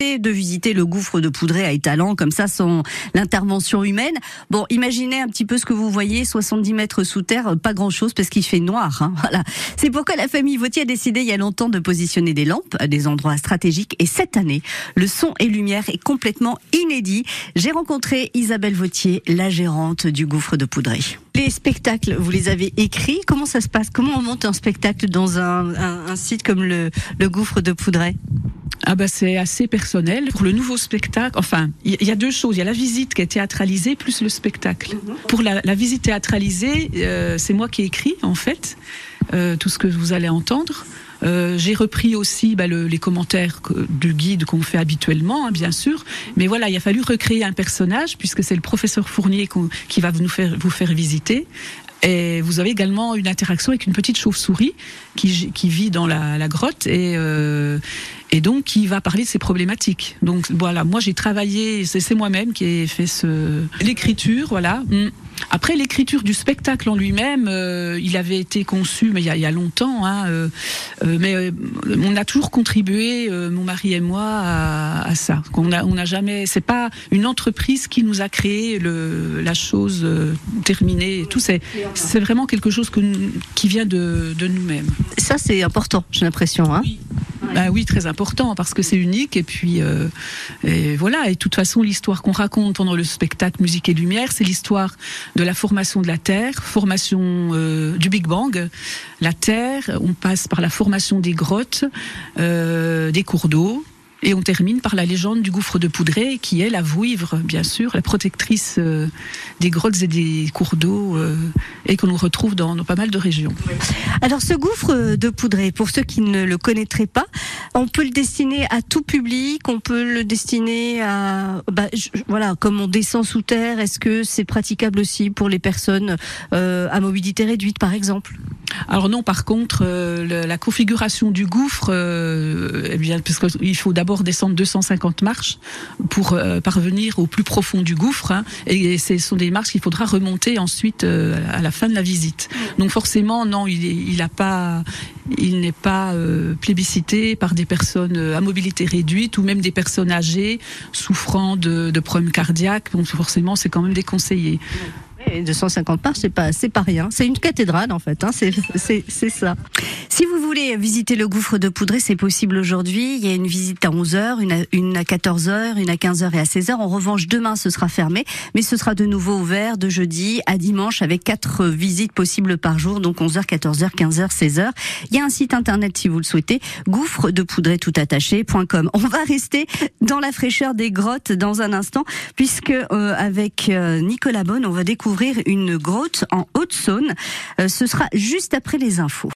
de visiter le gouffre de Poudré à Étalon, comme ça, sans l'intervention humaine. Bon, imaginez un petit peu ce que vous voyez, 70 mètres sous terre, pas grand-chose parce qu'il fait noir. Hein, voilà. C'est pourquoi la famille Vautier a décidé il y a longtemps de positionner des lampes à des endroits stratégiques. Et cette année, le son et lumière est complètement inédit. J'ai rencontré Isabelle Vautier, la gérante du gouffre de Poudré. Les spectacles, vous les avez écrits. Comment ça se passe? Comment on monte un spectacle dans un, site comme le, le gouffre de Poudré? Ah bah c'est assez personnel. Pour le nouveau spectacle, enfin, il y, a deux choses. Il y a la visite qui est théâtralisée plus le spectacle. Mhm. Pour la, visite théâtralisée, euh, c'est moi qui ai écrit en fait euh, tout ce que vous allez entendre. Euh, j'ai repris aussi bah, les commentaires du guide qu'on fait habituellement, hein, bien sûr. Mais voilà, il a fallu recréer un personnage puisque c'est le professeur Fournier qui va nous faire, vous faire visiter. Et vous avez également une interaction avec une petite chauve-souris qui, vit dans la, la grotte et, euh, et donc qui va parler de ses problématiques. Donc voilà, moi j'ai travaillé, c'est moi-même qui ai fait ce l'écriture, voilà. Mm. Après l'écriture du spectacle en lui-même, euh, il avait été conçu, mais il y a, il y a longtemps. Hein, euh, euh mais on a toujours contribué, mon mari et moi, à, à ça. On n'a jamais. C'est pas une entreprise qui nous a créé le, la chose terminée. Et tout c'est, c'est vraiment quelque chose que, qui vient de, de nous-mêmes. Ça c'est important, j'ai l'impression. Hein oui. Bah oui, très important parce que c'est unique et puis euh, et voilà. Et de toute façon, l'histoire qu'on raconte pendant le spectacle Musique et Lumière, c'est l'histoire de la formation de la Terre, formation euh, du Big Bang, la Terre. On passe par la formation des grottes, euh, des cours d'eau, et on termine par la légende du gouffre de Poudré, qui est la vouivre, bien sûr, la protectrice euh, des grottes et des cours d'eau, euh, et que l'on retrouve dans, pas mal de régions. Alors ce gouffre de Poudré, pour ceux qui ne le connaîtraient pas, on peut le destiner à tout public, on peut le destiner à... Bah, voilà, comme on descend sous terre, est-ce que c'est praticable aussi pour les personnes euh, à mobilité réduite, par exemple? Alors non, par contre, euh, la configuration du gouffre, euh, eh bien, parce qu'il faut d'abord descendre 250 marches pour euh, parvenir au plus profond du gouffre, hein, et ce sont des marches qu'il faudra remonter ensuite à la fin de la visite. Donc forcément, non, il, il a pas, il n'est pas plébiscité par des personnes à mobilité réduite ou même des personnes âgées souffrant de, de problèmes cardiaques. Donc forcément, c'est quand même déconseillé. 250 marches, c'est pas, c'est pas rien. C'est une cathédrale en fait. Hein. C'est ça. Si vous voulez visiter le gouffre de Poudré, c'est possible aujourd'hui. Il y a une visite à 11h, une à, une à 14h, une à 15h et à 16h. En revanche, demain, ce sera fermé, mais ce sera de nouveau ouvert de jeudi à dimanche avec quatre visites possibles par jour, donc 11h, 14h, 15h, 16h. Il y a un site internet si vous le souhaitez, gouffre de poudré tout attaché.com. On va rester dans la fraîcheur des grottes dans un instant, puisque euh, avec euh, Nicolas Bonne, on va découvrir une grotte en Haute-Saône. Euh, ce sera juste après les infos.